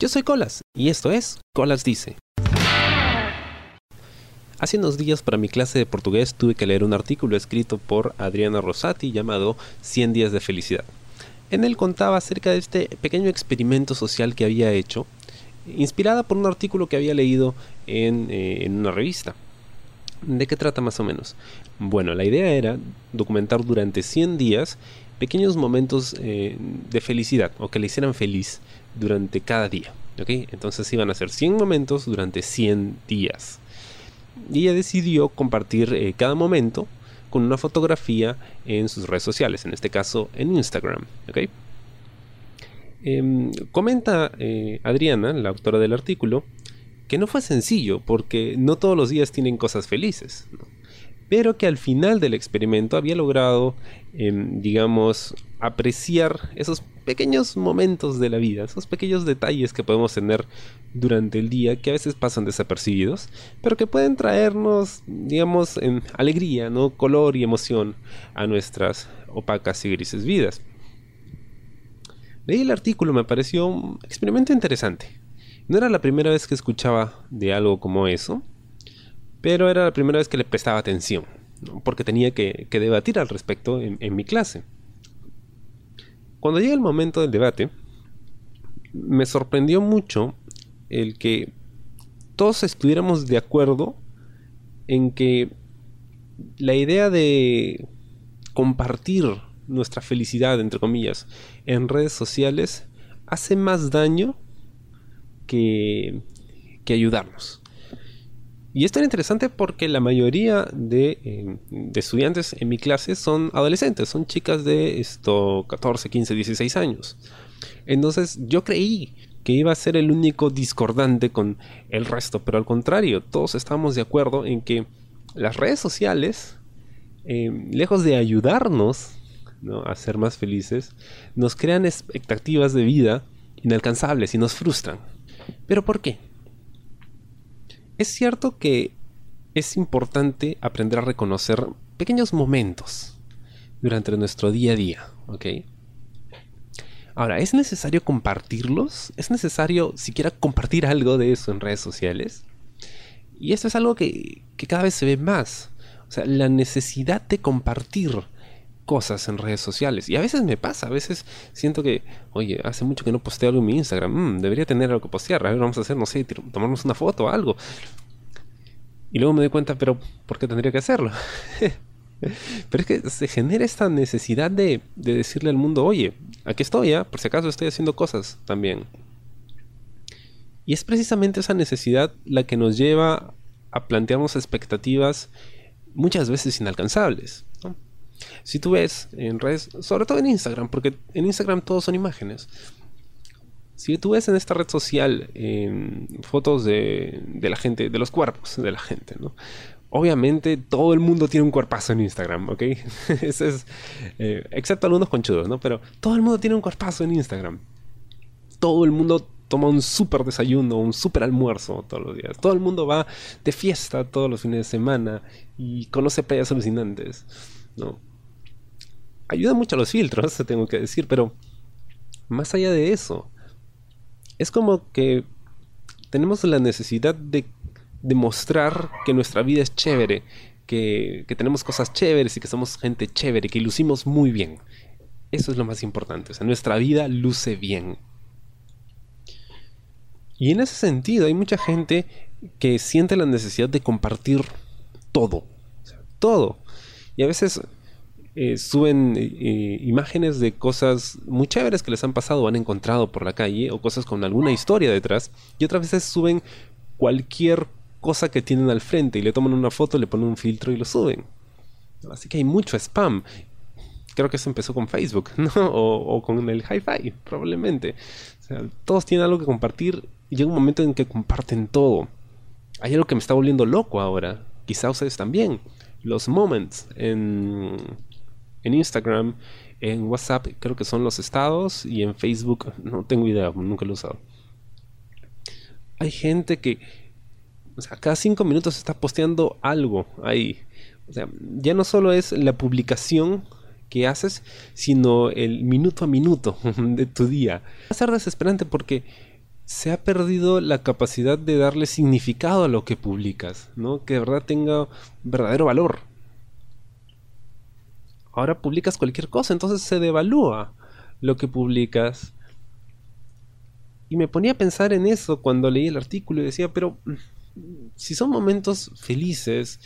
Yo soy Colas y esto es Colas Dice. Hace unos días para mi clase de portugués tuve que leer un artículo escrito por Adriana Rosati llamado 100 días de felicidad. En él contaba acerca de este pequeño experimento social que había hecho, inspirada por un artículo que había leído en, eh, en una revista. ¿De qué trata más o menos? Bueno, la idea era documentar durante 100 días pequeños momentos eh, de felicidad o que le hicieran feliz durante cada día. Entonces iban a ser 100 momentos durante 100 días. Y ella decidió compartir eh, cada momento con una fotografía en sus redes sociales, en este caso en Instagram. Em, comenta eh, Adriana, la autora del artículo, que no fue sencillo porque no todos los días tienen cosas felices pero que al final del experimento había logrado, em, digamos, apreciar esos pequeños momentos de la vida, esos pequeños detalles que podemos tener durante el día que a veces pasan desapercibidos, pero que pueden traernos, digamos, en alegría, ¿no? color y emoción a nuestras opacas y grises vidas. Leí el artículo, me pareció un experimento interesante. No era la primera vez que escuchaba de algo como eso, pero era la primera vez que le prestaba atención, porque tenía que, debatir al respecto en, mi clase. Cuando llega el momento del debate, me sorprendió mucho el que todos estuviéramos de acuerdo en que la idea de compartir nuestra felicidad, entre comillas, en redes sociales hace más daño que, que ayudarnos. Y es tan interesante porque la mayoría de, estudiantes en mi clase son adolescentes, son chicas de esto 14, 15, 16 años. Entonces yo creí que iba a ser el único discordante con el resto, pero al contrario, todos estamos de acuerdo en que las redes sociales, eh, lejos de ayudarnos a ser más felices, nos crean expectativas de vida inalcanzables y nos frustran. ¿Pero por qué? Es cierto que es importante aprender a reconocer pequeños momentos durante nuestro día a día, ¿ok? Ahora, ¿es necesario compartirlos? ¿Es necesario siquiera compartir algo de eso en redes sociales? Y esto es algo que, que cada vez se ve más. O sea, la necesidad de compartir cosas en redes sociales. Y a veces me pasa, a veces siento que, oye, hace mucho que no posteo algo en mi Instagram, mm, debería tener algo que postear, a ver, vamos a hacer, no sé, tomarnos una foto o algo. Y luego me doy cuenta, pero ¿por qué tendría que hacerlo? pero es que se genera esta necesidad de, de decirle al mundo, oye, aquí estoy, ¿ya? por si acaso estoy haciendo cosas también. Y es precisamente esa necesidad la que nos lleva a plantearnos expectativas muchas veces inalcanzables. Si tú ves en redes, sobre todo en Instagram, porque en Instagram todos son imágenes. Si tú ves en esta red social fotos de, la gente, de los cuerpos de la gente, ¿no? Obviamente todo el mundo tiene un cuerpazo en Instagram, ¿ok? Ese es, eh, excepto algunos conchudos, ¿no? Pero todo el mundo tiene un cuerpazo en Instagram. Todo el mundo toma un súper desayuno, un súper almuerzo todos los días. Todo el mundo va de fiesta todos los fines de semana y conoce playas alucinantes, ¿no? Ayuda mucho a los filtros, tengo que decir, pero más allá de eso, es como que tenemos la necesidad de demostrar que nuestra vida es chévere, que, tenemos cosas chéveres y que somos gente chévere, que lucimos muy bien. Eso es lo más importante, o sea, nuestra vida luce bien. Y en ese sentido hay mucha gente que siente la necesidad de compartir todo, todo. Y a veces eh, suben eh, imágenes de cosas muy chéveres que les han pasado o han encontrado por la calle o cosas con alguna historia detrás y otras veces suben cualquier cosa que tienen al frente y le toman una foto, le ponen un filtro y lo suben. Así que hay mucho spam. Creo que eso empezó con Facebook, ¿no? O, con el hi-fi, probablemente. todos tienen algo que compartir y llega un momento en que comparten todo. Hay algo que me está volviendo loco ahora. Quizá ustedes también. Los moments en en Instagram, en WhatsApp creo que son los estados y en Facebook no tengo idea, nunca lo he usado. Hay gente que o sea, cada cinco minutos está posteando algo ahí. O sea, ya no solo es la publicación que haces, sino el minuto a minuto de tu día. Va a ser desesperante porque se ha perdido la capacidad de darle significado a lo que publicas, ¿no? Que de verdad tenga verdadero valor. Ahora publicas cualquier cosa, entonces se devalúa lo que publicas. Y me ponía a pensar en eso cuando leí el artículo y decía, pero mm, si son momentos felices,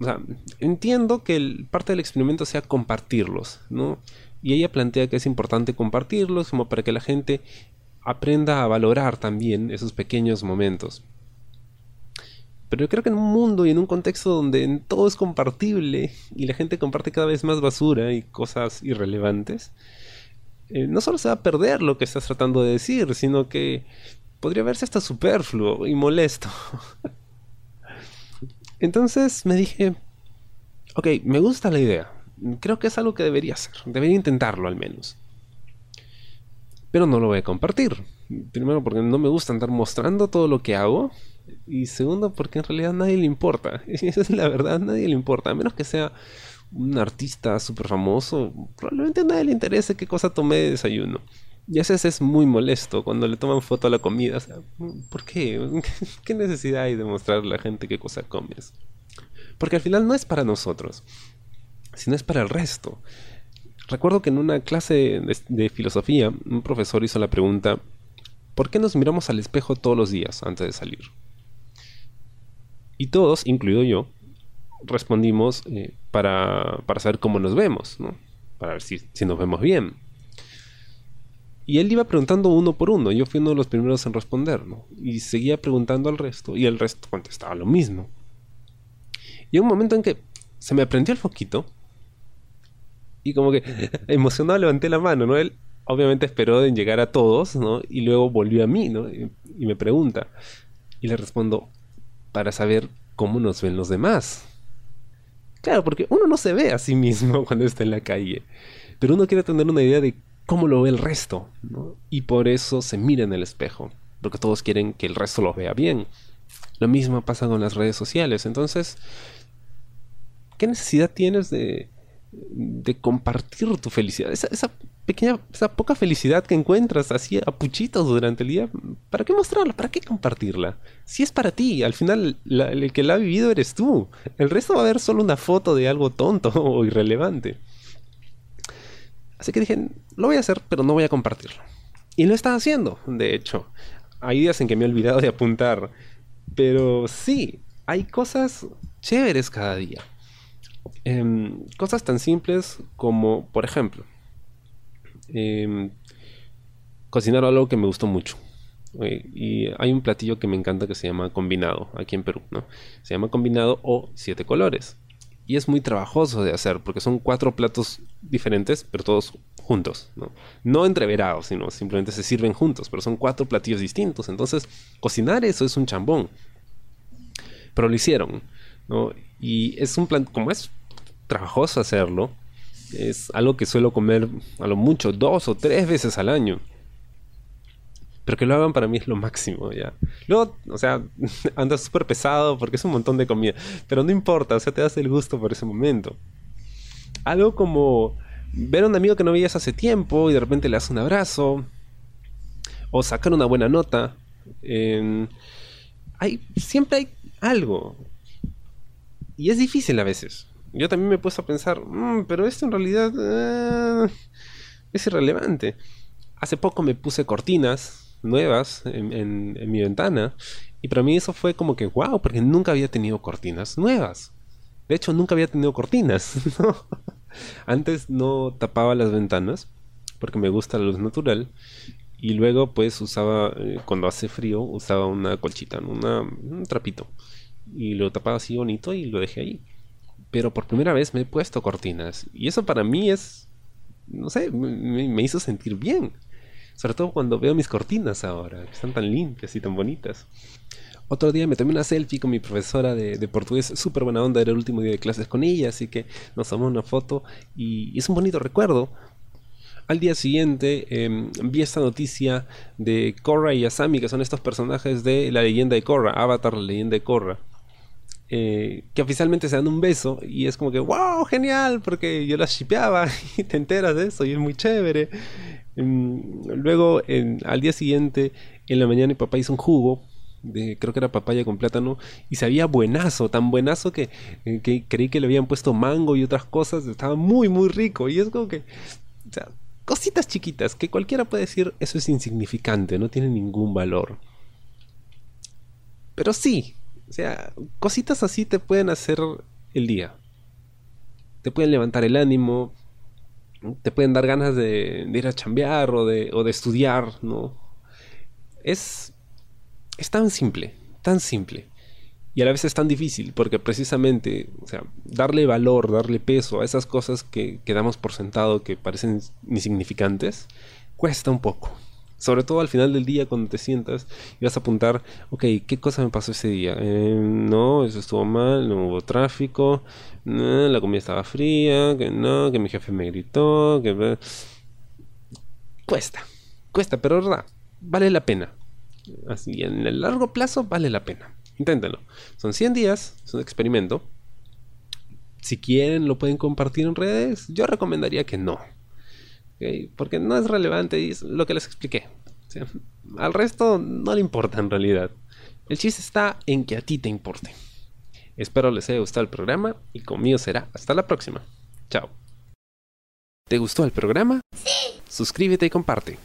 o sea, entiendo que parte del experimento sea compartirlos, ¿no? Y ella plantea que es importante compartirlos como para que la gente aprenda a valorar también esos pequeños momentos. Pero yo creo que en un mundo y en un contexto donde todo es compartible y la gente comparte cada vez más basura y cosas irrelevantes, eh, no solo se va a perder lo que estás tratando de decir, sino que podría verse hasta superfluo y molesto. Entonces me dije, ok, me gusta la idea. Creo que es algo que debería hacer. Debería intentarlo al menos pero no lo voy a compartir. Primero porque no me gusta andar mostrando todo lo que hago. Y segundo porque en realidad nadie le importa. Esa es la verdad, nadie le importa. A menos que sea un artista súper famoso, probablemente nadie le interese qué cosa tomé de desayuno. Y a veces es muy molesto cuando le toman foto a la comida. ¿Por qué? ¿Qué necesidad hay de mostrarle a la gente qué cosa comes? Porque al final no es para nosotros, sino es para el resto. Recuerdo que en una clase de, filosofía un profesor hizo la pregunta, ¿por qué nos miramos al espejo todos los días antes de salir? Y todos, incluido yo, respondimos eh, para, saber cómo nos vemos, ¿no? para ver si, nos vemos bien. Y él iba preguntando uno por uno, yo fui uno de los primeros en responder, ¿no? y seguía preguntando al resto, y el resto contestaba lo mismo. Y un momento en que se me prendió el foquito, y como que emocionado levanté la mano, ¿no? Él obviamente esperó en llegar a todos, ¿no? Y luego volvió a mí, ¿no? Y, me pregunta. Y le respondo, para saber cómo nos ven los demás. Claro, porque uno no se ve a sí mismo cuando está en la calle. Pero uno quiere tener una idea de cómo lo ve el resto, ¿no? Y por eso se mira en el espejo. Porque todos quieren que el resto lo vea bien. Lo mismo pasa con las redes sociales. Entonces, ¿qué necesidad tienes de, de compartir tu felicidad. Esa, pequeña, esa poca felicidad que encuentras así a puchitos durante el día, ¿para qué mostrarla? ¿Para qué compartirla? Si es para ti, al final el que la ha vivido eres tú. El resto va a ver solo una foto de algo tonto o irrelevante. Así que dije, lo voy a hacer, pero no voy a compartirlo. Y lo estaba haciendo, de hecho. Hay días en que me he olvidado de apuntar. Pero sí, hay cosas chéveres cada día. Em, cosas tan simples como, por ejemplo, em, cocinar algo que me gustó mucho. y hay un platillo que me encanta que se llama combinado aquí en Perú, ¿no? Se llama combinado o siete colores. Y es muy trabajoso de hacer porque son cuatro platos diferentes, pero todos juntos, ¿no? No entreverados, sino simplemente se sirven juntos, pero son cuatro platillos distintos. Entonces, cocinar eso es un chambón. Pero lo hicieron, ¿no? Y es un plan, como es trabajoso hacerlo. Es algo que suelo comer a lo mucho dos o tres veces al año. Pero que lo hagan para mí es lo máximo, ya. Luego, o sea, anda súper pesado porque es un montón de comida. Pero no importa, o sea, te das el gusto por ese momento. Algo como ver a un amigo que no veías hace tiempo y de repente le das un abrazo. O sacar una buena nota. hay, siempre hay algo. Y es difícil a veces yo también me he puesto a pensar, mm, pero esto en realidad eh, es irrelevante. Hace poco me puse cortinas nuevas en, mi ventana y para mí eso fue como que wow, porque nunca había tenido cortinas nuevas. De hecho, nunca había tenido cortinas. Antes no tapaba las ventanas porque me gusta la luz natural. Y luego pues usaba, eh, cuando hace frío, usaba una colchita, un trapito. Y lo tapaba así bonito y lo dejé ahí pero por primera vez me he puesto cortinas. Y eso para mí es, no sé, me, hizo sentir bien. Sobre todo cuando veo mis cortinas ahora, que están tan limpias y tan bonitas. Otro día me tomé una selfie con mi profesora de, portugués, súper buena onda, era el último día de clases con ella, así que nos tomamos una foto y, es un bonito recuerdo. Al día siguiente em, vi esta noticia de Korra y Asami, que son estos personajes de la leyenda de Korra, Avatar, la leyenda de Korra. Eh, que oficialmente se dan un beso y es como que, wow, genial, porque yo las shipeaba y te enteras de eso y es muy chévere. Mm, luego, al día siguiente, en la mañana mi papá hizo un jugo, de, creo que era papaya con plátano, y sabía buenazo, tan buenazo que, eh, que creí que le habían puesto mango y otras cosas, estaba muy, muy rico. Y es como que, o sea, cositas chiquitas que cualquiera puede decir eso es insignificante, no tiene ningún valor. Pero sí, o sea, cositas así te pueden hacer el día. Te pueden levantar el ánimo, te pueden dar ganas de, ir a chambear o de, o de estudiar, ¿no? Es, es tan simple, tan simple. Y a la vez es tan difícil, porque precisamente, o sea, darle valor, darle peso a esas cosas que, que damos por sentado, que parecen insignificantes, cuesta un poco. Sobre todo al final del día cuando te sientas y vas a apuntar, ok, ¿qué cosa me pasó ese día? Eh, no, eso estuvo mal, no hubo tráfico, la comida estaba fría, que no, que mi jefe me gritó, que... Cuesta, cuesta, pero verdad, vale la pena. Así, en el largo plazo vale la pena. Inténtenlo. Son 100 días, es un experimento. Si quieren, lo pueden compartir en redes. Yo recomendaría que no. Porque no es relevante y es lo que les expliqué. Al resto no le importa en realidad. El chiste está en que a ti te importe. Espero les haya gustado el programa y conmigo será hasta la próxima. Chao. ¿Te gustó el programa? Sí. Suscríbete y comparte.